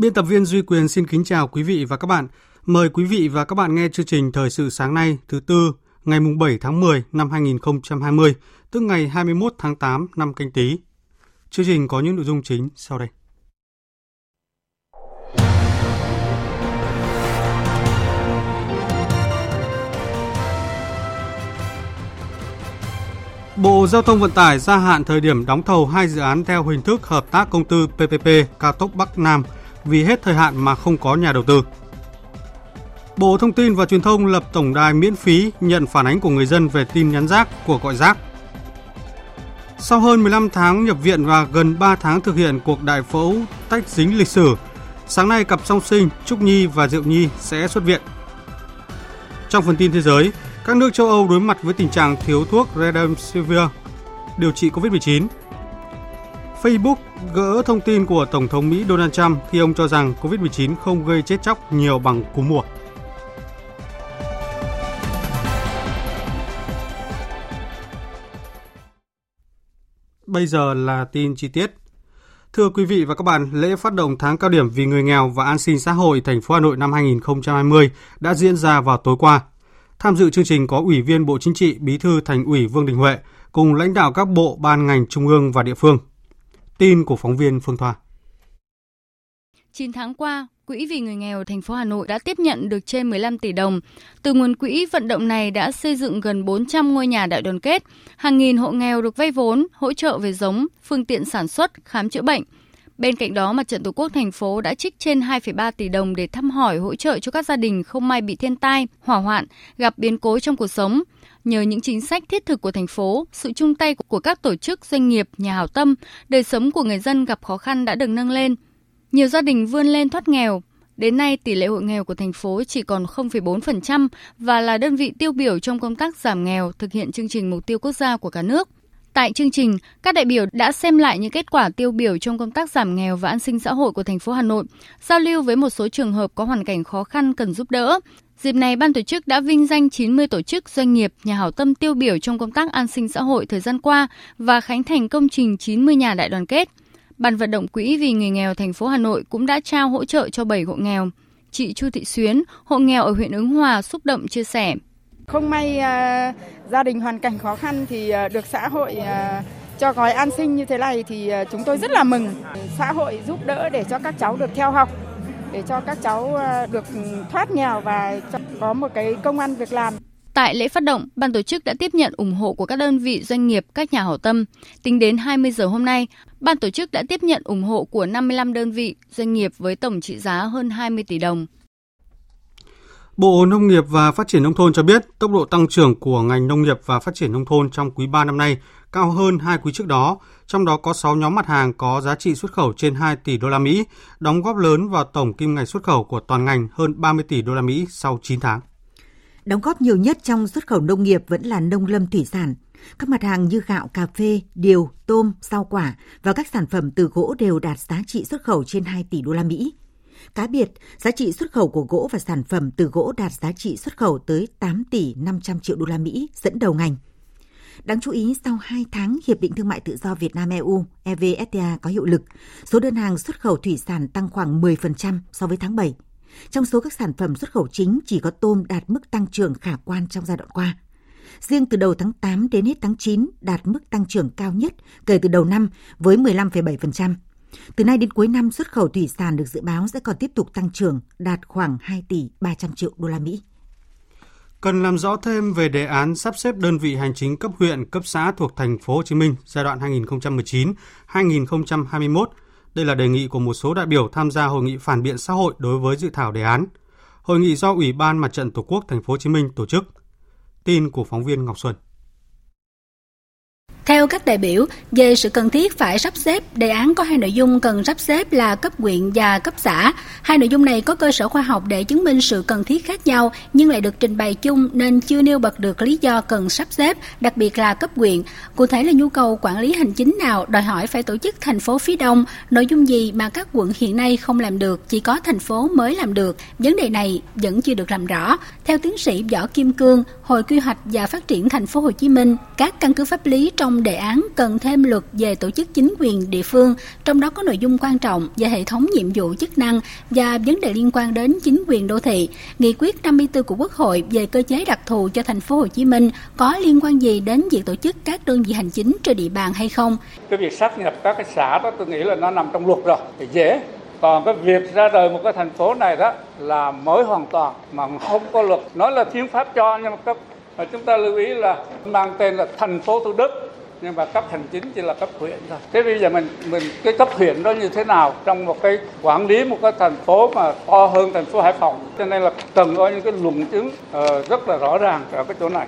Biên tập viên Duy Quyền xin kính chào quý vị và các bạn. Mời quý vị và các bạn nghe chương trình Thời sự sáng nay thứ tư ngày 7 tháng 10 năm 2020, tức ngày 21 tháng 8 năm canh tí. Chương trình có những nội dung chính sau đây. Bộ Giao thông Vận tải gia hạn thời điểm đóng thầu hai dự án theo hình thức hợp tác công tư PPP cao tốc Bắc Nam – vì hết thời hạn mà không có nhà đầu tư. Bộ Thông tin và Truyền thông lập tổng đài miễn phí nhận phản ánh của người dân về tin nhắn rác, của gọi rác. Sau hơn 15 tháng nhập viện và gần 3 tháng thực hiện cuộc đại phẫu tách dính lịch sử, sáng nay cặp song sinh Trúc Nhi và Diệu Nhi sẽ xuất viện. Trong phần tin thế giới, các nước châu Âu đối mặt với tình trạng thiếu thuốc Remdesivir điều trị COVID-19 Facebook gỡ thông tin của Tổng thống Mỹ Donald Trump khi ông cho rằng COVID-19 không gây chết chóc nhiều bằng cúm mùa. Bây giờ là tin chi tiết. Thưa quý vị và các bạn, lễ phát động tháng cao điểm vì người nghèo và an sinh xã hội thành phố Hà Nội năm 2020 đã diễn ra vào tối qua. Tham dự chương trình có Ủy viên Bộ Chính trị, Bí thư Thành ủy Vương Đình Huệ cùng lãnh đạo các bộ, ban ngành trung ương và địa phương. Tin của phóng viên Phương Thoa. 9 tháng qua, Quỹ vì người nghèo thành phố Hà Nội đã tiếp nhận được trên 15 tỷ đồng. Từ nguồn quỹ vận động này đã xây dựng gần 400 ngôi nhà đại đoàn kết, hàng nghìn hộ nghèo được vay vốn, hỗ trợ về giống, phương tiện sản xuất, khám chữa bệnh. Bên cạnh đó, Mặt trận Tổ quốc thành phố đã trích trên 2,3 tỷ đồng để thăm hỏi hỗ trợ cho các gia đình không may bị thiên tai, hỏa hoạn, gặp biến cố trong cuộc sống – Nhờ những chính sách thiết thực của thành phố, sự chung tay của các tổ chức, doanh nghiệp, nhà hảo tâm, đời sống của người dân gặp khó khăn đã được nâng lên. Nhiều gia đình vươn lên thoát nghèo. Đến nay, tỷ lệ hộ nghèo của thành phố chỉ còn 0,4% và là đơn vị tiêu biểu trong công tác giảm nghèo thực hiện chương trình mục tiêu quốc gia của cả nước. Tại chương trình, các đại biểu đã xem lại những kết quả tiêu biểu trong công tác giảm nghèo và an sinh xã hội của thành phố Hà Nội, giao lưu với một số trường hợp có hoàn cảnh khó khăn cần giúp đỡ, Dịp này, ban tổ chức đã vinh danh 90 tổ chức, doanh nghiệp, nhà hảo tâm tiêu biểu trong công tác an sinh xã hội thời gian qua và khánh thành công trình 90 nhà đại đoàn kết. Ban vận động quỹ vì người nghèo thành phố Hà Nội cũng đã trao hỗ trợ cho 7 hộ nghèo. Chị Chu Thị Xuyến, hộ nghèo ở huyện Ứng Hòa xúc động chia sẻ. Không may uh, gia đình hoàn cảnh khó khăn thì uh, được xã hội uh, cho gói an sinh như thế này thì chúng tôi rất là mừng. Xã hội giúp đỡ để cho các cháu được theo học để cho các cháu uh, được thoát nghèo và có một cái công ăn việc làm. Tại lễ phát động, ban tổ chức đã tiếp nhận ủng hộ của các đơn vị doanh nghiệp, các nhà hảo tâm. Tính đến 20 giờ hôm nay, ban tổ chức đã tiếp nhận ủng hộ của 55 đơn vị doanh nghiệp với tổng trị giá hơn 20 tỷ đồng. Bộ Nông nghiệp và Phát triển Nông thôn cho biết tốc độ tăng trưởng của ngành nông nghiệp và phát triển nông thôn trong quý 3 năm nay cao hơn hai quý trước đó, trong đó có 6 nhóm mặt hàng có giá trị xuất khẩu trên 2 tỷ đô la Mỹ, đóng góp lớn vào tổng kim ngạch xuất khẩu của toàn ngành hơn 30 tỷ đô la Mỹ sau 9 tháng. Đóng góp nhiều nhất trong xuất khẩu nông nghiệp vẫn là nông lâm thủy sản. Các mặt hàng như gạo, cà phê, điều, tôm, rau quả và các sản phẩm từ gỗ đều đạt giá trị xuất khẩu trên 2 tỷ đô la Mỹ. Cá biệt, giá trị xuất khẩu của gỗ và sản phẩm từ gỗ đạt giá trị xuất khẩu tới 8 tỷ 500 triệu đô la Mỹ, dẫn đầu ngành. Đáng chú ý, sau 2 tháng Hiệp định Thương mại Tự do Việt Nam-EU EVFTA có hiệu lực, số đơn hàng xuất khẩu thủy sản tăng khoảng 10% so với tháng 7. Trong số các sản phẩm xuất khẩu chính chỉ có tôm đạt mức tăng trưởng khả quan trong giai đoạn qua. Riêng từ đầu tháng 8 đến hết tháng 9 đạt mức tăng trưởng cao nhất kể từ đầu năm với 15,7%. Từ nay đến cuối năm, xuất khẩu thủy sản được dự báo sẽ còn tiếp tục tăng trưởng, đạt khoảng 2 tỷ 300 triệu đô la Mỹ. Cần làm rõ thêm về đề án sắp xếp đơn vị hành chính cấp huyện, cấp xã thuộc thành phố Hồ Chí Minh giai đoạn 2019-2021. Đây là đề nghị của một số đại biểu tham gia hội nghị phản biện xã hội đối với dự thảo đề án. Hội nghị do Ủy ban Mặt trận Tổ quốc thành phố Hồ Chí Minh tổ chức. Tin của phóng viên Ngọc Xuân. Theo các đại biểu, về sự cần thiết phải sắp xếp, đề án có hai nội dung cần sắp xếp là cấp huyện và cấp xã. Hai nội dung này có cơ sở khoa học để chứng minh sự cần thiết khác nhau nhưng lại được trình bày chung nên chưa nêu bật được lý do cần sắp xếp, đặc biệt là cấp huyện. Cụ thể là nhu cầu quản lý hành chính nào đòi hỏi phải tổ chức thành phố phía đông, nội dung gì mà các quận hiện nay không làm được, chỉ có thành phố mới làm được. Vấn đề này vẫn chưa được làm rõ. Theo tiến sĩ Võ Kim Cương, Hội Quy hoạch và Phát triển thành phố Hồ Chí Minh, các căn cứ pháp lý trong đề án cần thêm luật về tổ chức chính quyền địa phương, trong đó có nội dung quan trọng về hệ thống nhiệm vụ chức năng và vấn đề liên quan đến chính quyền đô thị. Nghị quyết 54 của Quốc hội về cơ chế đặc thù cho thành phố Hồ Chí Minh có liên quan gì đến việc tổ chức các đơn vị hành chính trên địa bàn hay không? Cái việc sắp nhập các cái xã đó tôi nghĩ là nó nằm trong luật rồi, thì dễ còn cái việc ra đời một cái thành phố này đó là mới hoàn toàn mà không có luật nói là thiên pháp cho nhưng mà cấp mà chúng ta lưu ý là mang tên là thành phố Thủ Đức nhưng mà cấp hành chính chỉ là cấp huyện thôi. Thế bây giờ mình mình cái cấp huyện đó như thế nào trong một cái quản lý một cái thành phố mà to hơn thành phố Hải Phòng cho nên là cần có những cái luận chứng uh, rất là rõ ràng ở cái chỗ này.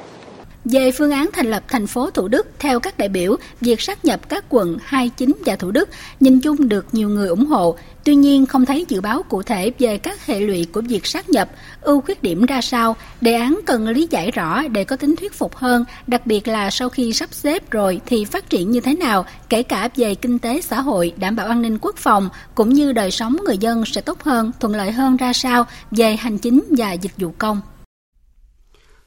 Về phương án thành lập thành phố Thủ Đức, theo các đại biểu, việc sát nhập các quận 29 và Thủ Đức nhìn chung được nhiều người ủng hộ. Tuy nhiên, không thấy dự báo cụ thể về các hệ lụy của việc sát nhập, ưu khuyết điểm ra sao. Đề án cần lý giải rõ để có tính thuyết phục hơn, đặc biệt là sau khi sắp xếp rồi thì phát triển như thế nào, kể cả về kinh tế xã hội, đảm bảo an ninh quốc phòng, cũng như đời sống người dân sẽ tốt hơn, thuận lợi hơn ra sao về hành chính và dịch vụ công.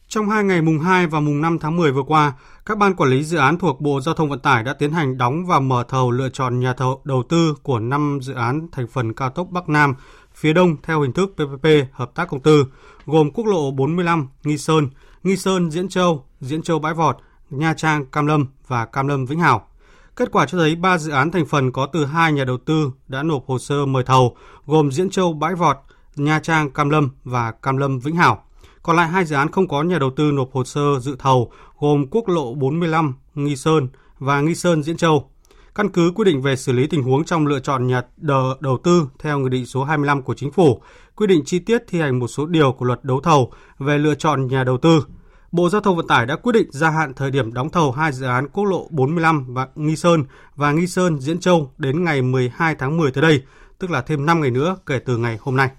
Trong hai ngày mùng 2 và mùng 5 tháng 10 vừa qua, các ban quản lý dự án thuộc Bộ Giao thông Vận tải đã tiến hành đóng và mở thầu lựa chọn nhà thầu đầu tư của 5 dự án thành phần cao tốc Bắc Nam phía Đông theo hình thức PPP hợp tác công tư, gồm quốc lộ 45 Nghi Sơn, Nghi Sơn Diễn Châu, Diễn Châu Bãi Vọt, Nha Trang Cam Lâm và Cam Lâm Vĩnh Hảo. Kết quả cho thấy 3 dự án thành phần có từ hai nhà đầu tư đã nộp hồ sơ mời thầu, gồm Diễn Châu Bãi Vọt, Nha Trang Cam Lâm và Cam Lâm Vĩnh Hảo. Còn lại hai dự án không có nhà đầu tư nộp hồ sơ dự thầu gồm quốc lộ 45 Nghi Sơn và Nghi Sơn Diễn Châu. Căn cứ quy định về xử lý tình huống trong lựa chọn nhà đầu tư theo Nghị định số 25 của Chính phủ, quy định chi tiết thi hành một số điều của luật đấu thầu về lựa chọn nhà đầu tư. Bộ Giao thông Vận tải đã quyết định gia hạn thời điểm đóng thầu hai dự án quốc lộ 45 và Nghi Sơn và Nghi Sơn Diễn Châu đến ngày 12 tháng 10 tới đây, tức là thêm 5 ngày nữa kể từ ngày hôm nay.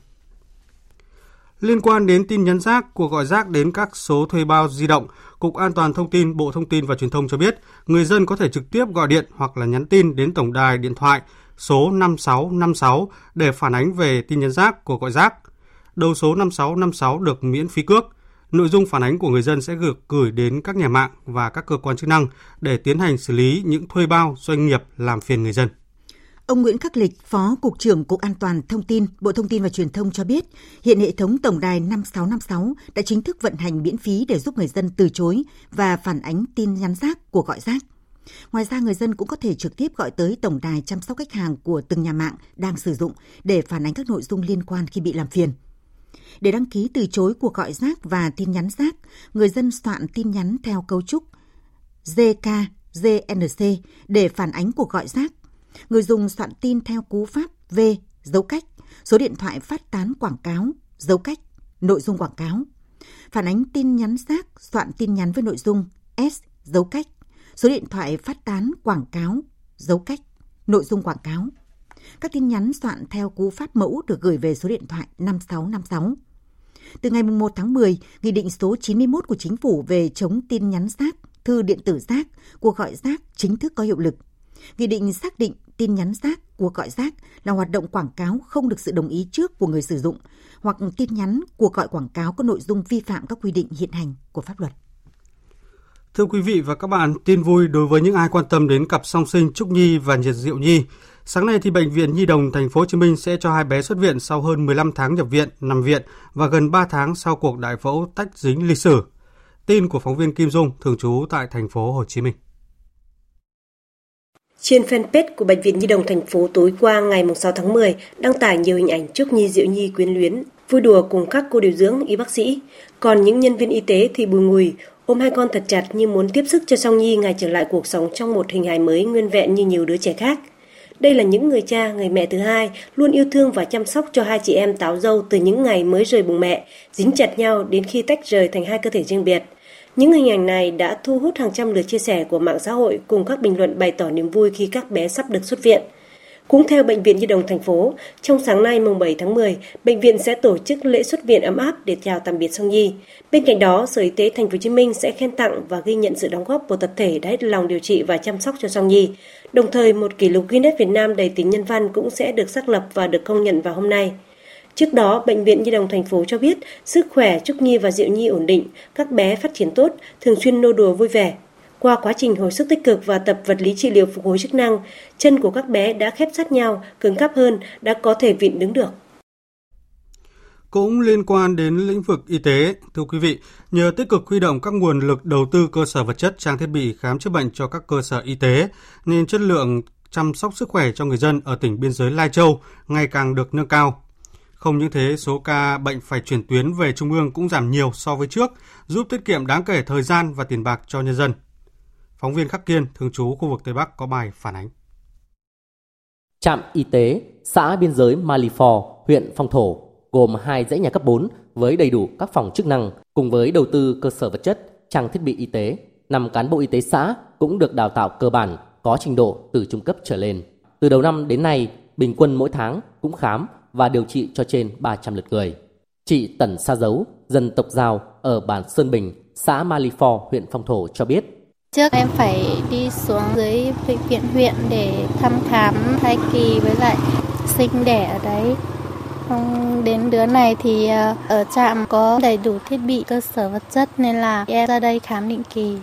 Liên quan đến tin nhắn rác, cuộc gọi rác đến các số thuê bao di động, Cục An toàn Thông tin Bộ Thông tin và Truyền thông cho biết, người dân có thể trực tiếp gọi điện hoặc là nhắn tin đến tổng đài điện thoại số 5656 để phản ánh về tin nhắn rác, của gọi rác. Đầu số 5656 được miễn phí cước. Nội dung phản ánh của người dân sẽ được gửi đến các nhà mạng và các cơ quan chức năng để tiến hành xử lý những thuê bao doanh nghiệp làm phiền người dân. Ông Nguyễn Khắc Lịch, Phó Cục trưởng Cục An toàn Thông tin, Bộ Thông tin và Truyền thông cho biết, hiện hệ thống tổng đài 5656 đã chính thức vận hành miễn phí để giúp người dân từ chối và phản ánh tin nhắn rác của gọi rác. Ngoài ra, người dân cũng có thể trực tiếp gọi tới tổng đài chăm sóc khách hàng của từng nhà mạng đang sử dụng để phản ánh các nội dung liên quan khi bị làm phiền. Để đăng ký từ chối cuộc gọi rác và tin nhắn rác, người dân soạn tin nhắn theo cấu trúc zk GNC để phản ánh cuộc gọi rác Người dùng soạn tin theo cú pháp V, dấu cách, số điện thoại phát tán quảng cáo, dấu cách, nội dung quảng cáo. Phản ánh tin nhắn rác, soạn tin nhắn với nội dung S, dấu cách, số điện thoại phát tán quảng cáo, dấu cách, nội dung quảng cáo. Các tin nhắn soạn theo cú pháp mẫu được gửi về số điện thoại 5656. Từ ngày 1 tháng 10, Nghị định số 91 của Chính phủ về chống tin nhắn rác, thư điện tử rác, cuộc gọi rác chính thức có hiệu lực. Nghị định xác định tin nhắn rác, cuộc gọi rác là hoạt động quảng cáo không được sự đồng ý trước của người sử dụng hoặc tin nhắn, cuộc gọi quảng cáo có nội dung vi phạm các quy định hiện hành của pháp luật. Thưa quý vị và các bạn, tin vui đối với những ai quan tâm đến cặp song sinh Trúc Nhi và Nhiệt Diệu Nhi. Sáng nay thì bệnh viện Nhi đồng thành phố Hồ Chí Minh sẽ cho hai bé xuất viện sau hơn 15 tháng nhập viện, nằm viện và gần 3 tháng sau cuộc đại phẫu tách dính lịch sử. Tin của phóng viên Kim Dung thường trú tại thành phố Hồ Chí Minh. Trên fanpage của Bệnh viện Nhi đồng thành phố tối qua ngày 6 tháng 10 đăng tải nhiều hình ảnh Trúc Nhi Diệu Nhi quyến luyến vui đùa cùng các cô điều dưỡng, y bác sĩ. Còn những nhân viên y tế thì bùi ngùi, ôm hai con thật chặt như muốn tiếp sức cho Song Nhi ngày trở lại cuộc sống trong một hình hài mới nguyên vẹn như nhiều đứa trẻ khác. Đây là những người cha, người mẹ thứ hai, luôn yêu thương và chăm sóc cho hai chị em táo dâu từ những ngày mới rời bụng mẹ, dính chặt nhau đến khi tách rời thành hai cơ thể riêng biệt. Những hình ảnh này đã thu hút hàng trăm lượt chia sẻ của mạng xã hội cùng các bình luận bày tỏ niềm vui khi các bé sắp được xuất viện. Cũng theo Bệnh viện Nhi đồng thành phố, trong sáng nay mùng 7 tháng 10, bệnh viện sẽ tổ chức lễ xuất viện ấm áp để chào tạm biệt Song Nhi. Bên cạnh đó, Sở Y tế Thành phố Hồ Chí Minh sẽ khen tặng và ghi nhận sự đóng góp của tập thể đã hết lòng điều trị và chăm sóc cho Song Nhi. Đồng thời, một kỷ lục Guinness Việt Nam đầy tính nhân văn cũng sẽ được xác lập và được công nhận vào hôm nay. Trước đó, Bệnh viện Nhi đồng thành phố cho biết sức khỏe Trúc Nhi và Diệu Nhi ổn định, các bé phát triển tốt, thường xuyên nô đùa vui vẻ. Qua quá trình hồi sức tích cực và tập vật lý trị liệu phục hồi chức năng, chân của các bé đã khép sát nhau, cứng cáp hơn, đã có thể vịn đứng được. Cũng liên quan đến lĩnh vực y tế, thưa quý vị, nhờ tích cực huy động các nguồn lực đầu tư cơ sở vật chất, trang thiết bị khám chữa bệnh cho các cơ sở y tế, nên chất lượng chăm sóc sức khỏe cho người dân ở tỉnh biên giới Lai Châu ngày càng được nâng cao. Không những thế, số ca bệnh phải chuyển tuyến về trung ương cũng giảm nhiều so với trước, giúp tiết kiệm đáng kể thời gian và tiền bạc cho nhân dân. Phóng viên Khắc Kiên, thường trú khu vực Tây Bắc có bài phản ánh. Trạm y tế xã biên giới Malifor, huyện Phong Thổ gồm hai dãy nhà cấp 4 với đầy đủ các phòng chức năng cùng với đầu tư cơ sở vật chất, trang thiết bị y tế. Năm cán bộ y tế xã cũng được đào tạo cơ bản, có trình độ từ trung cấp trở lên. Từ đầu năm đến nay, bình quân mỗi tháng cũng khám và điều trị cho trên 300 lượt người. Chị Tần Sa Dấu, dân tộc Giao ở bản Sơn Bình, xã Malifor, huyện Phong Thổ cho biết. Trước em phải đi xuống dưới bệnh viện huyện để thăm khám thai kỳ với lại sinh đẻ ở đấy. Đến đứa này thì ờ, ở trạm có đầy đủ thiết bị cơ sở vật chất nên là em ra đây khám định kỳ.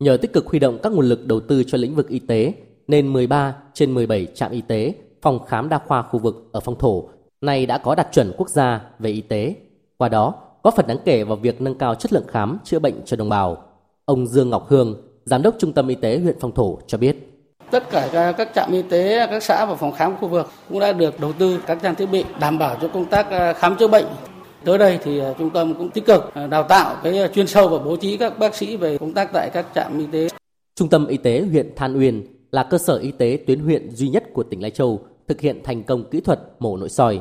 Nhờ tích cực huy động các nguồn lực đầu tư cho lĩnh vực y tế, nên 13 trên 17 trạm y tế, phòng khám đa khoa khu vực ở phong thổ này đã có đạt chuẩn quốc gia về y tế. Qua đó, góp phần đáng kể vào việc nâng cao chất lượng khám chữa bệnh cho đồng bào. Ông Dương Ngọc Hương, Giám đốc Trung tâm Y tế huyện Phong Thổ cho biết. Tất cả các trạm y tế, các xã và phòng khám khu vực cũng đã được đầu tư các trang thiết bị đảm bảo cho công tác à, khám chữa bệnh. Tới đây thì à, trung tâm cũng tích cực à, đào tạo cái chuyên sâu và bố trí các bác sĩ về công tác tại các trạm y tế. Trung tâm Y tế huyện Than Uyên là cơ sở y tế tuyến huyện duy nhất của tỉnh Lai Châu thực hiện thành công kỹ thuật mổ nội soi.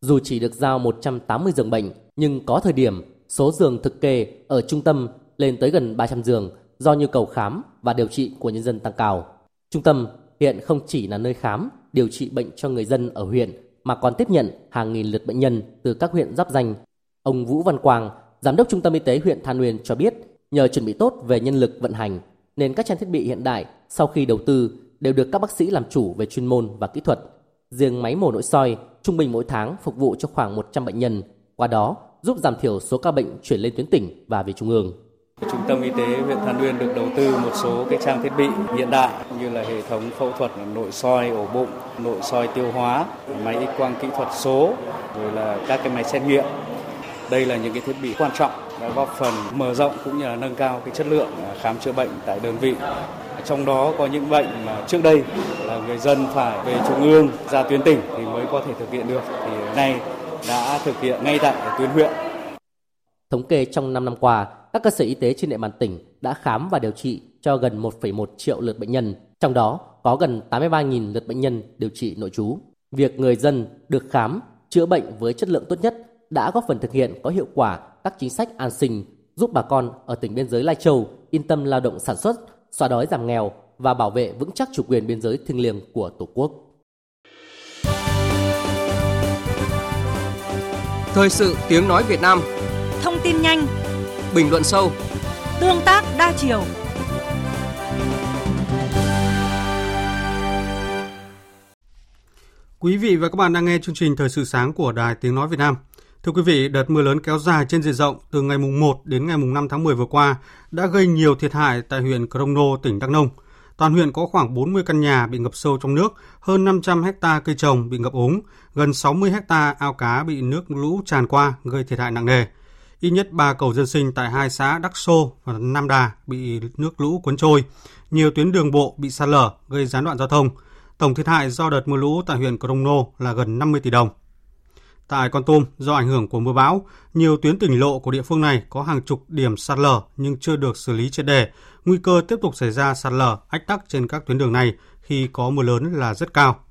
Dù chỉ được giao 180 giường bệnh, nhưng có thời điểm số giường thực kê ở trung tâm lên tới gần 300 giường do nhu cầu khám và điều trị của nhân dân tăng cao. Trung tâm hiện không chỉ là nơi khám, điều trị bệnh cho người dân ở huyện mà còn tiếp nhận hàng nghìn lượt bệnh nhân từ các huyện giáp danh. Ông Vũ Văn Quang, giám đốc Trung tâm Y tế huyện Than Uyên cho biết, nhờ chuẩn bị tốt về nhân lực vận hành nên các trang thiết bị hiện đại sau khi đầu tư đều được các bác sĩ làm chủ về chuyên môn và kỹ thuật. Riêng máy mổ nội soi trung bình mỗi tháng phục vụ cho khoảng 100 bệnh nhân, qua đó giúp giảm thiểu số ca bệnh chuyển lên tuyến tỉnh và về trung ương. Trung tâm y tế huyện Than Uyên được đầu tư một số cái trang thiết bị hiện đại như là hệ thống phẫu thuật nội soi ổ bụng, nội soi tiêu hóa, máy x quang kỹ thuật số, rồi là các cái máy xét nghiệm. Đây là những cái thiết bị quan trọng đã góp phần mở rộng cũng như là nâng cao cái chất lượng khám chữa bệnh tại đơn vị. Trong đó có những bệnh mà trước đây là người dân phải về trung ương ra tuyến tỉnh thì mới có thể thực hiện được thì nay đã thực hiện ngay tại tuyến huyện. Thống kê trong 5 năm qua, các cơ sở y tế trên địa bàn tỉnh đã khám và điều trị cho gần 1,1 triệu lượt bệnh nhân, trong đó có gần 83.000 lượt bệnh nhân điều trị nội trú. Việc người dân được khám, chữa bệnh với chất lượng tốt nhất đã góp phần thực hiện có hiệu quả các chính sách an sinh, giúp bà con ở tỉnh biên giới Lai Châu yên tâm lao động sản xuất, xóa đói giảm nghèo và bảo vệ vững chắc chủ quyền biên giới thiêng liêng của Tổ quốc. Thời sự tiếng nói Việt Nam Thông tin nhanh Bình luận sâu Tương tác đa chiều Quý vị và các bạn đang nghe chương trình Thời sự sáng của Đài Tiếng Nói Việt Nam. Thưa quý vị, đợt mưa lớn kéo dài trên diện rộng từ ngày mùng 1 đến ngày mùng 5 tháng 10 vừa qua đã gây nhiều thiệt hại tại huyện Crono, tỉnh Đắk Nông. Toàn huyện có khoảng 40 căn nhà bị ngập sâu trong nước, hơn 500 hecta cây trồng bị ngập úng, gần 60 hecta ao cá bị nước lũ tràn qua gây thiệt hại nặng nề. Ít nhất 3 cầu dân sinh tại hai xã Đắc Sô và Nam Đà bị nước lũ cuốn trôi. Nhiều tuyến đường bộ bị sạt lở gây gián đoạn giao thông. Tổng thiệt hại do đợt mưa lũ tại huyện Crono là gần 50 tỷ đồng. Tại Con Tum, do ảnh hưởng của mưa bão, nhiều tuyến tỉnh lộ của địa phương này có hàng chục điểm sạt lở nhưng chưa được xử lý triệt đề. Nguy cơ tiếp tục xảy ra sạt lở, ách tắc trên các tuyến đường này khi có mưa lớn là rất cao.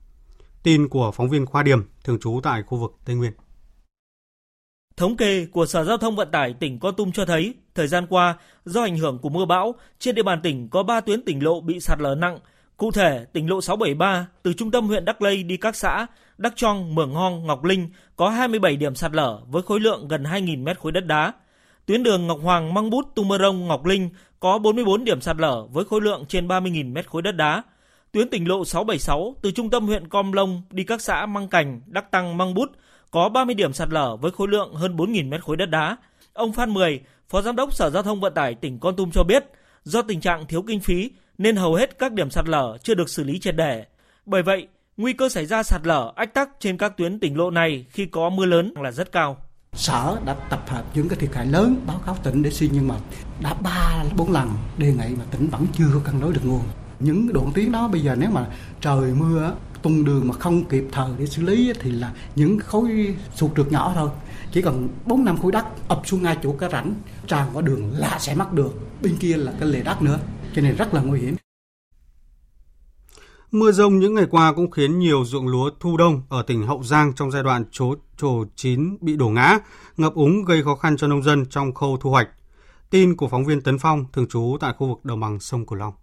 Tin của phóng viên Khoa Điểm, thường trú tại khu vực Tây Nguyên. Thống kê của Sở Giao thông Vận tải tỉnh Con Tum cho thấy, thời gian qua, do ảnh hưởng của mưa bão, trên địa bàn tỉnh có 3 tuyến tỉnh lộ bị sạt lở nặng. Cụ thể, tỉnh lộ 673 từ trung tâm huyện Đắc Lây đi các xã Đắc Trong, Mường Hong, Ngọc Linh có 27 điểm sạt lở với khối lượng gần 2.000 mét khối đất đá. Tuyến đường Ngọc Hoàng, Măng Bút, Tung Mơ Rông, Ngọc Linh có 44 điểm sạt lở với khối lượng trên 30.000 mét khối đất đá. Tuyến tỉnh lộ 676 từ trung tâm huyện Com Lông đi các xã Măng Cành, Đắc Tăng, Măng Bút có 30 điểm sạt lở với khối lượng hơn 4.000 mét khối đất đá. Ông Phan Mười, Phó Giám đốc Sở Giao thông Vận tải tỉnh Con Tum cho biết, do tình trạng thiếu kinh phí nên hầu hết các điểm sạt lở chưa được xử lý triệt để. Bởi vậy, nguy cơ xảy ra sạt lở, ách tắc trên các tuyến tỉnh lộ này khi có mưa lớn là rất cao. Sở đã tập hợp những cái thiệt hại lớn, báo cáo tỉnh để xin nhưng mà đã ba, bốn lần đề nghị mà tỉnh vẫn chưa cân đối được nguồn. Những đoạn tuyến đó bây giờ nếu mà trời mưa, tung đường mà không kịp thời để xử lý thì là những khối sụt trượt nhỏ thôi chỉ cần bốn năm khối đất ập xuống ngay chỗ cái rãnh tràn qua đường là sẽ mắc đường bên kia là cái lề đất nữa, cho nên rất là nguy hiểm Mưa rông những ngày qua cũng khiến nhiều ruộng lúa thu đông ở tỉnh Hậu Giang trong giai đoạn chố trổ chín bị đổ ngã, ngập úng gây khó khăn cho nông dân trong khâu thu hoạch. Tin của phóng viên Tấn Phong thường trú tại khu vực đồng bằng sông Cửu Long.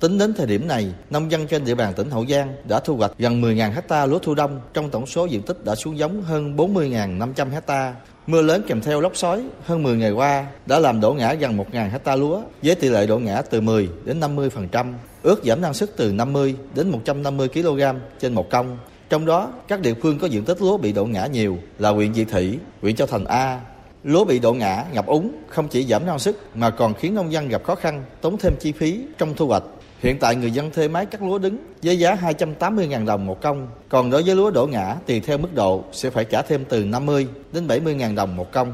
Tính đến thời điểm này, nông dân trên địa bàn tỉnh Hậu Giang đã thu hoạch gần 10.000 hecta lúa thu đông, trong tổng số diện tích đã xuống giống hơn 40.500 hecta. Mưa lớn kèm theo lốc xoáy hơn 10 ngày qua đã làm đổ ngã gần 1.000 hecta lúa với tỷ lệ đổ ngã từ 10 đến 50%, ước giảm năng suất từ 50 đến 150 kg trên một công. Trong đó, các địa phương có diện tích lúa bị đổ ngã nhiều là huyện Vị Thủy, huyện Châu Thành A. Lúa bị đổ ngã, ngập úng không chỉ giảm năng suất mà còn khiến nông dân gặp khó khăn, tốn thêm chi phí trong thu hoạch Hiện tại người dân thuê máy cắt lúa đứng với giá 280.000 đồng một công. Còn đối với lúa đổ ngã tùy theo mức độ sẽ phải trả thêm từ 50 đến 70.000 đồng một công.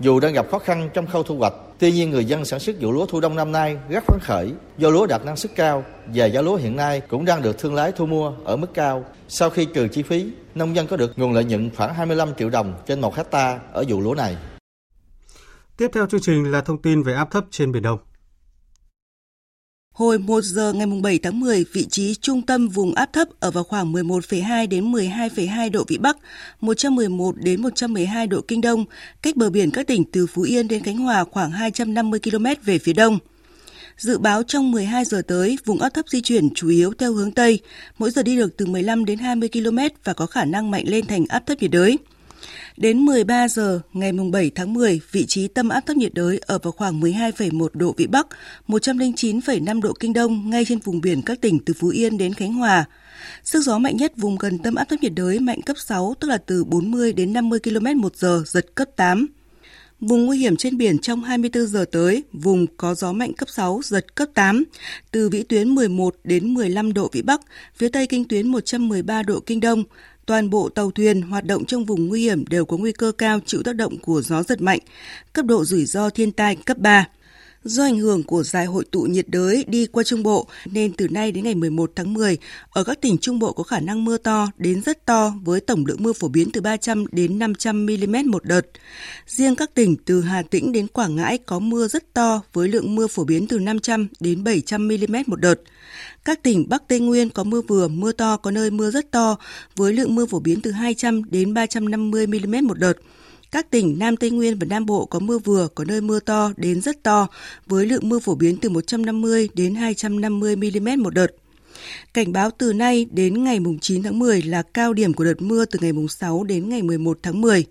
Dù đang gặp khó khăn trong khâu thu hoạch, tuy nhiên người dân sản xuất vụ lúa thu đông năm nay rất phấn khởi do lúa đạt năng suất cao và giá lúa hiện nay cũng đang được thương lái thu mua ở mức cao. Sau khi trừ chi phí, nông dân có được nguồn lợi nhuận khoảng 25 triệu đồng trên một hecta ở vụ lúa này. Tiếp theo chương trình là thông tin về áp thấp trên Biển Đông. Hồi 1 giờ ngày 7 tháng 10, vị trí trung tâm vùng áp thấp ở vào khoảng 11,2 đến 12,2 độ vĩ Bắc, 111 đến 112 độ kinh đông, cách bờ biển các tỉnh từ Phú Yên đến Khánh Hòa khoảng 250 km về phía đông. Dự báo trong 12 giờ tới, vùng áp thấp di chuyển chủ yếu theo hướng Tây, mỗi giờ đi được từ 15 đến 20 km và có khả năng mạnh lên thành áp thấp nhiệt đới. Đến 13 giờ ngày 7 tháng 10, vị trí tâm áp thấp nhiệt đới ở vào khoảng 12,1 độ Vĩ Bắc, 109,5 độ Kinh Đông ngay trên vùng biển các tỉnh từ Phú Yên đến Khánh Hòa. Sức gió mạnh nhất vùng gần tâm áp thấp nhiệt đới mạnh cấp 6, tức là từ 40 đến 50 km một giờ, giật cấp 8. Vùng nguy hiểm trên biển trong 24 giờ tới, vùng có gió mạnh cấp 6, giật cấp 8, từ vĩ tuyến 11 đến 15 độ vĩ Bắc, phía tây kinh tuyến 113 độ kinh đông, toàn bộ tàu thuyền hoạt động trong vùng nguy hiểm đều có nguy cơ cao chịu tác động của gió giật mạnh, cấp độ rủi ro thiên tai cấp 3. Do ảnh hưởng của giải hội tụ nhiệt đới đi qua Trung Bộ nên từ nay đến ngày 11 tháng 10, ở các tỉnh Trung Bộ có khả năng mưa to đến rất to với tổng lượng mưa phổ biến từ 300 đến 500 mm một đợt. Riêng các tỉnh từ Hà Tĩnh đến Quảng Ngãi có mưa rất to với lượng mưa phổ biến từ 500 đến 700 mm một đợt. Các tỉnh Bắc Tây Nguyên có mưa vừa, mưa to, có nơi mưa rất to, với lượng mưa phổ biến từ 200 đến 350 mm một đợt. Các tỉnh Nam Tây Nguyên và Nam Bộ có mưa vừa, có nơi mưa to đến rất to, với lượng mưa phổ biến từ 150 đến 250 mm một đợt. Cảnh báo từ nay đến ngày 9 tháng 10 là cao điểm của đợt mưa từ ngày 6 đến ngày 11 tháng 10.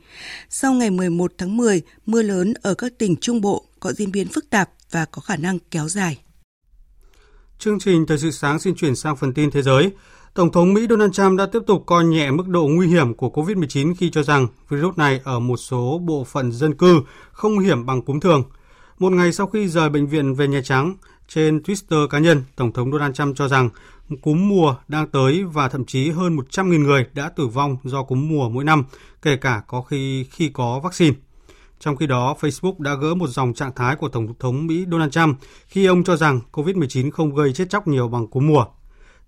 Sau ngày 11 tháng 10, mưa lớn ở các tỉnh Trung Bộ có diễn biến phức tạp và có khả năng kéo dài. Chương trình Thời sự sáng xin chuyển sang phần tin thế giới. Tổng thống Mỹ Donald Trump đã tiếp tục coi nhẹ mức độ nguy hiểm của COVID-19 khi cho rằng virus này ở một số bộ phận dân cư không hiểm bằng cúm thường. Một ngày sau khi rời bệnh viện về Nhà Trắng, trên Twitter cá nhân, Tổng thống Donald Trump cho rằng cúm mùa đang tới và thậm chí hơn 100.000 người đã tử vong do cúm mùa mỗi năm, kể cả có khi khi có vaccine. Trong khi đó, Facebook đã gỡ một dòng trạng thái của Tổng thống Mỹ Donald Trump khi ông cho rằng COVID-19 không gây chết chóc nhiều bằng cúm mùa.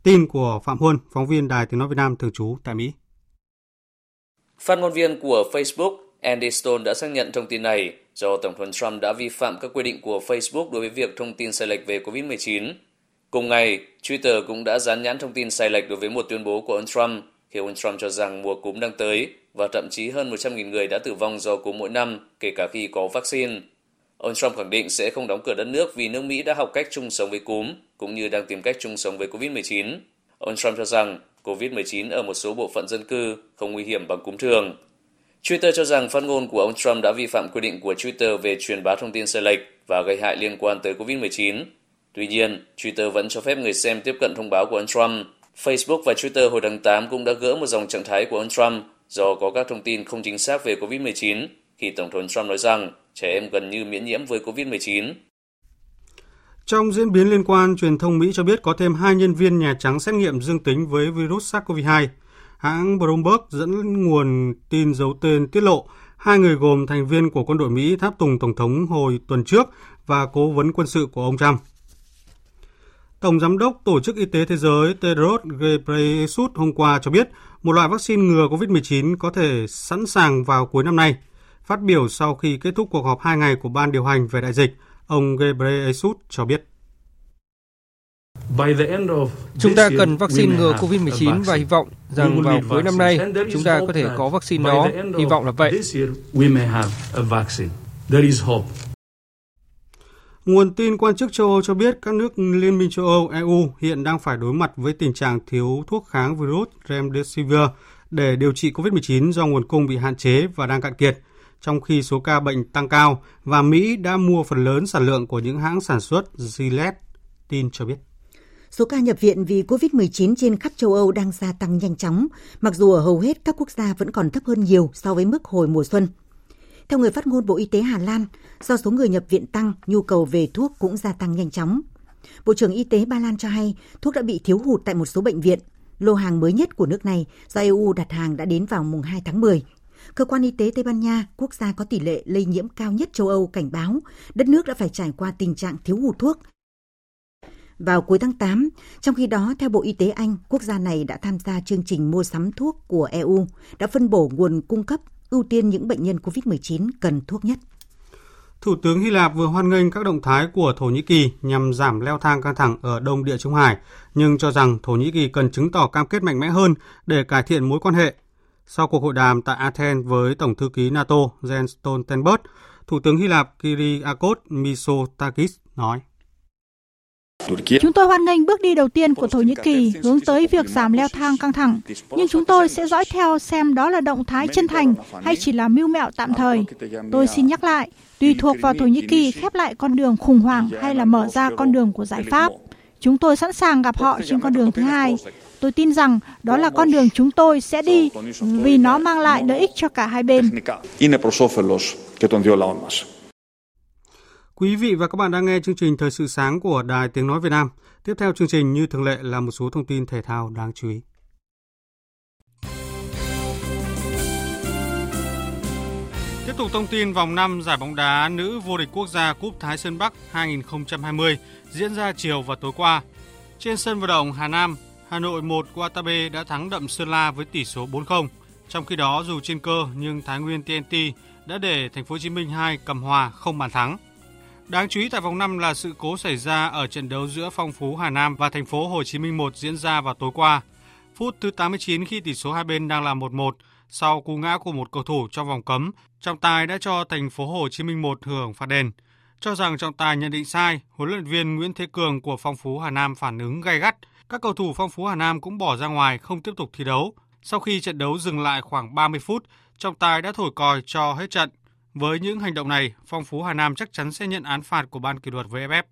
Tin của Phạm Huân, phóng viên Đài Tiếng Nói Việt Nam thường trú tại Mỹ. Phát ngôn viên của Facebook Andy Stone đã xác nhận thông tin này do Tổng thống Trump đã vi phạm các quy định của Facebook đối với việc thông tin sai lệch về COVID-19. Cùng ngày, Twitter cũng đã dán nhãn thông tin sai lệch đối với một tuyên bố của ông Trump khi ông Trump cho rằng mùa cúm đang tới và thậm chí hơn 100.000 người đã tử vong do cúm mỗi năm, kể cả khi có vaccine. Ông Trump khẳng định sẽ không đóng cửa đất nước vì nước Mỹ đã học cách chung sống với cúm, cũng như đang tìm cách chung sống với COVID-19. Ông Trump cho rằng COVID-19 ở một số bộ phận dân cư không nguy hiểm bằng cúm thường. Twitter cho rằng phát ngôn của ông Trump đã vi phạm quy định của Twitter về truyền bá thông tin sai lệch và gây hại liên quan tới COVID-19. Tuy nhiên, Twitter vẫn cho phép người xem tiếp cận thông báo của ông Trump. Facebook và Twitter hồi tháng 8 cũng đã gỡ một dòng trạng thái của ông Trump do có các thông tin không chính xác về COVID-19 khi Tổng thống Trump nói rằng trẻ em gần như miễn nhiễm với COVID-19. Trong diễn biến liên quan, truyền thông Mỹ cho biết có thêm hai nhân viên Nhà Trắng xét nghiệm dương tính với virus SARS-CoV-2. Hãng Bloomberg dẫn nguồn tin giấu tên tiết lộ hai người gồm thành viên của quân đội Mỹ tháp tùng Tổng thống hồi tuần trước và cố vấn quân sự của ông Trump. Tổng Giám đốc Tổ chức Y tế Thế giới Tedros Ghebreyesus hôm qua cho biết một loại vaccine ngừa COVID-19 có thể sẵn sàng vào cuối năm nay. Phát biểu sau khi kết thúc cuộc họp hai ngày của Ban điều hành về đại dịch, ông Ghebreyesus cho biết. Chúng ta cần vaccine ngừa COVID-19 và hy vọng rằng vào cuối năm nay chúng ta có thể có vaccine đó. Hy vọng là vậy. Nguồn tin quan chức châu Âu cho biết các nước Liên minh châu Âu EU hiện đang phải đối mặt với tình trạng thiếu thuốc kháng virus Remdesivir để điều trị COVID-19 do nguồn cung bị hạn chế và đang cạn kiệt, trong khi số ca bệnh tăng cao và Mỹ đã mua phần lớn sản lượng của những hãng sản xuất Gillette, tin cho biết. Số ca nhập viện vì COVID-19 trên khắp châu Âu đang gia tăng nhanh chóng, mặc dù ở hầu hết các quốc gia vẫn còn thấp hơn nhiều so với mức hồi mùa xuân. Theo người phát ngôn Bộ Y tế Hà Lan, do số người nhập viện tăng, nhu cầu về thuốc cũng gia tăng nhanh chóng. Bộ trưởng Y tế Ba Lan cho hay thuốc đã bị thiếu hụt tại một số bệnh viện. Lô hàng mới nhất của nước này do EU đặt hàng đã đến vào mùng 2 tháng 10. Cơ quan y tế Tây Ban Nha, quốc gia có tỷ lệ lây nhiễm cao nhất châu Âu cảnh báo đất nước đã phải trải qua tình trạng thiếu hụt thuốc vào cuối tháng 8. Trong khi đó, theo Bộ Y tế Anh, quốc gia này đã tham gia chương trình mua sắm thuốc của EU, đã phân bổ nguồn cung cấp ưu tiên những bệnh nhân COVID-19 cần thuốc nhất. Thủ tướng Hy Lạp vừa hoan nghênh các động thái của Thổ Nhĩ Kỳ nhằm giảm leo thang căng thẳng ở Đông Địa Trung Hải, nhưng cho rằng Thổ Nhĩ Kỳ cần chứng tỏ cam kết mạnh mẽ hơn để cải thiện mối quan hệ. Sau cuộc hội đàm tại Athens với Tổng thư ký NATO Jens Stoltenberg, Thủ tướng Hy Lạp Kyriakos Mitsotakis nói. Chúng tôi hoan nghênh bước đi đầu tiên của Thổ Nhĩ Kỳ hướng tới việc giảm leo thang căng thẳng, nhưng chúng tôi sẽ dõi theo xem đó là động thái chân thành hay chỉ là mưu mẹo tạm thời. Tôi xin nhắc lại, tùy thuộc vào Thổ Nhĩ Kỳ khép lại con đường khủng hoảng hay là mở ra con đường của giải pháp. Chúng tôi sẵn sàng gặp họ trên con đường thứ hai. Tôi tin rằng đó là con đường chúng tôi sẽ đi vì nó mang lại lợi ích cho cả hai bên. Quý vị và các bạn đang nghe chương trình Thời sự sáng của Đài Tiếng Nói Việt Nam. Tiếp theo chương trình như thường lệ là một số thông tin thể thao đáng chú ý. Tiếp tục thông tin vòng 5 giải bóng đá nữ vô địch quốc gia Cúp Thái Sơn Bắc 2020 diễn ra chiều và tối qua. Trên sân vận động Hà Nam, Hà Nội 1 Watabe đã thắng đậm Sơn La với tỷ số 4-0. Trong khi đó dù trên cơ nhưng Thái Nguyên TNT đã để Thành phố Hồ Chí Minh 2 cầm hòa không bàn thắng. Đáng chú ý tại vòng 5 là sự cố xảy ra ở trận đấu giữa Phong Phú Hà Nam và Thành phố Hồ Chí Minh 1 diễn ra vào tối qua. Phút thứ 89 khi tỷ số hai bên đang là 1-1, sau cú ngã của một cầu thủ trong vòng cấm, trọng tài đã cho Thành phố Hồ Chí Minh 1 hưởng phạt đền. Cho rằng trọng tài nhận định sai, huấn luyện viên Nguyễn Thế Cường của Phong Phú Hà Nam phản ứng gay gắt. Các cầu thủ Phong Phú Hà Nam cũng bỏ ra ngoài không tiếp tục thi đấu. Sau khi trận đấu dừng lại khoảng 30 phút, trọng tài đã thổi còi cho hết trận. Với những hành động này, Phong Phú Hà Nam chắc chắn sẽ nhận án phạt của ban kỷ luật VFF.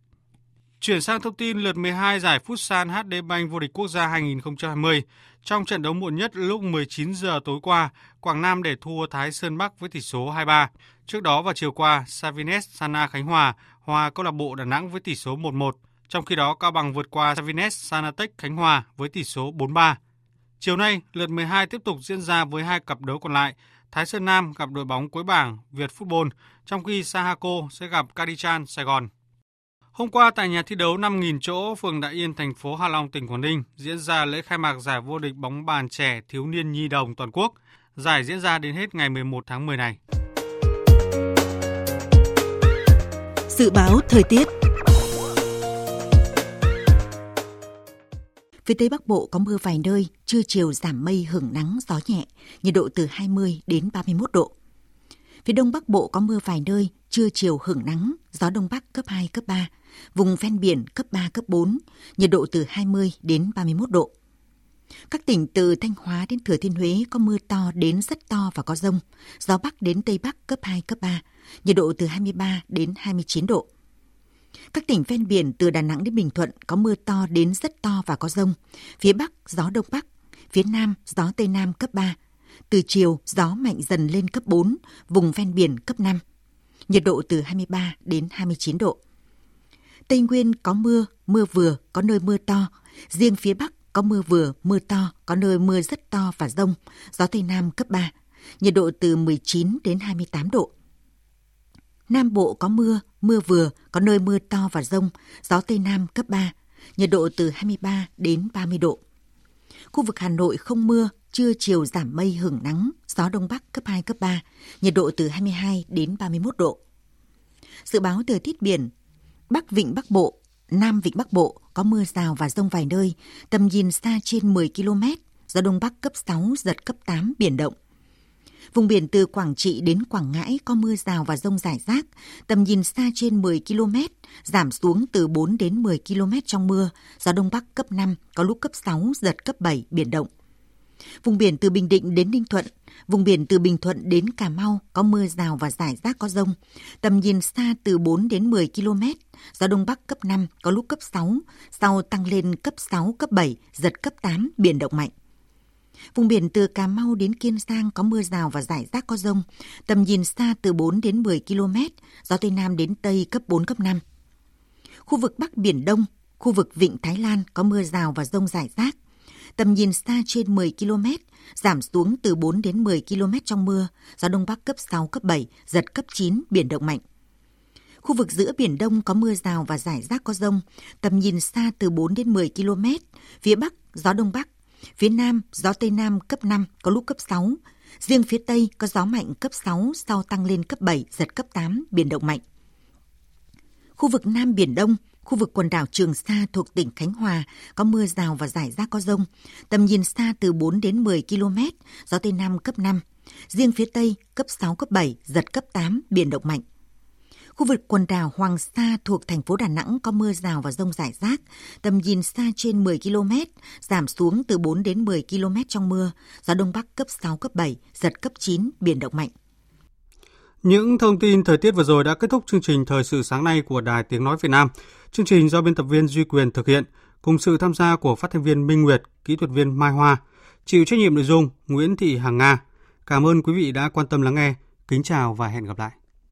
Chuyển sang thông tin lượt 12 giải Futsal HD Bank vô địch quốc gia 2020. Trong trận đấu muộn nhất lúc 19 giờ tối qua, Quảng Nam để thua Thái Sơn Bắc với tỷ số 2-3. Trước đó vào chiều qua, Savines Sana Khánh Hòa hòa câu lạc bộ Đà Nẵng với tỷ số 1-1. Trong khi đó, Cao Bằng vượt qua Savines Sanatech Khánh Hòa với tỷ số 4-3. Chiều nay, lượt 12 tiếp tục diễn ra với hai cặp đấu còn lại. Thái Sơn Nam gặp đội bóng cuối bảng Việt Football, trong khi Sahako sẽ gặp Kadichan Sài Gòn. Hôm qua tại nhà thi đấu 5.000 chỗ phường Đại Yên, thành phố Hạ Long, tỉnh Quảng Ninh diễn ra lễ khai mạc giải vô địch bóng bàn trẻ thiếu niên nhi đồng toàn quốc. Giải diễn ra đến hết ngày 11 tháng 10 này. Dự báo thời tiết Phía Tây Bắc Bộ có mưa vài nơi, trưa chiều giảm mây hưởng nắng, gió nhẹ, nhiệt độ từ 20 đến 31 độ. Phía Đông Bắc Bộ có mưa vài nơi, trưa chiều hưởng nắng, gió Đông Bắc cấp 2, cấp 3, vùng ven biển cấp 3, cấp 4, nhiệt độ từ 20 đến 31 độ. Các tỉnh từ Thanh Hóa đến Thừa Thiên Huế có mưa to đến rất to và có rông, gió Bắc đến Tây Bắc cấp 2, cấp 3, nhiệt độ từ 23 đến 29 độ. Các tỉnh ven biển từ Đà Nẵng đến Bình Thuận có mưa to đến rất to và có rông. Phía Bắc gió Đông Bắc, phía Nam gió Tây Nam cấp 3. Từ chiều gió mạnh dần lên cấp 4, vùng ven biển cấp 5. Nhiệt độ từ 23 đến 29 độ. Tây Nguyên có mưa, mưa vừa, có nơi mưa to. Riêng phía Bắc có mưa vừa, mưa to, có nơi mưa rất to và rông. Gió Tây Nam cấp 3. Nhiệt độ từ 19 đến 28 độ. Nam Bộ có mưa, mưa vừa, có nơi mưa to và rông, gió Tây Nam cấp 3, nhiệt độ từ 23 đến 30 độ. Khu vực Hà Nội không mưa, trưa chiều giảm mây hưởng nắng, gió Đông Bắc cấp 2, cấp 3, nhiệt độ từ 22 đến 31 độ. Dự báo thời tiết biển, Bắc Vịnh Bắc Bộ, Nam Vịnh Bắc Bộ có mưa rào và rông vài nơi, tầm nhìn xa trên 10 km, gió Đông Bắc cấp 6, giật cấp 8, biển động. Vùng biển từ Quảng Trị đến Quảng Ngãi có mưa rào và rông rải rác, tầm nhìn xa trên 10 km, giảm xuống từ 4 đến 10 km trong mưa, gió Đông Bắc cấp 5, có lúc cấp 6, giật cấp 7, biển động. Vùng biển từ Bình Định đến Ninh Thuận, vùng biển từ Bình Thuận đến Cà Mau có mưa rào và rải rác có rông, tầm nhìn xa từ 4 đến 10 km, gió Đông Bắc cấp 5, có lúc cấp 6, sau tăng lên cấp 6, cấp 7, giật cấp 8, biển động mạnh. Vùng biển từ Cà Mau đến Kiên Giang có mưa rào và rải rác có rông, tầm nhìn xa từ 4 đến 10 km, gió Tây Nam đến Tây cấp 4, cấp 5. Khu vực Bắc Biển Đông, khu vực Vịnh Thái Lan có mưa rào và rông rải rác, tầm nhìn xa trên 10 km, giảm xuống từ 4 đến 10 km trong mưa, gió Đông Bắc cấp 6, cấp 7, giật cấp 9, biển động mạnh. Khu vực giữa Biển Đông có mưa rào và rải rác có rông, tầm nhìn xa từ 4 đến 10 km, phía Bắc gió Đông Bắc Phía Nam, gió Tây Nam cấp 5, có lúc cấp 6. Riêng phía Tây có gió mạnh cấp 6, sau tăng lên cấp 7, giật cấp 8, biển động mạnh. Khu vực Nam Biển Đông, khu vực quần đảo Trường Sa thuộc tỉnh Khánh Hòa có mưa rào và rải rác có rông. Tầm nhìn xa từ 4 đến 10 km, gió Tây Nam cấp 5. Riêng phía Tây cấp 6, cấp 7, giật cấp 8, biển động mạnh. Khu vực quần đảo Hoàng Sa thuộc thành phố Đà Nẵng có mưa rào và rông rải rác, tầm nhìn xa trên 10 km, giảm xuống từ 4 đến 10 km trong mưa, gió Đông Bắc cấp 6, cấp 7, giật cấp 9, biển động mạnh. Những thông tin thời tiết vừa rồi đã kết thúc chương trình Thời sự sáng nay của Đài Tiếng Nói Việt Nam. Chương trình do biên tập viên Duy Quyền thực hiện, cùng sự tham gia của phát thanh viên Minh Nguyệt, kỹ thuật viên Mai Hoa, chịu trách nhiệm nội dung Nguyễn Thị Hằng Nga. Cảm ơn quý vị đã quan tâm lắng nghe. Kính chào và hẹn gặp lại.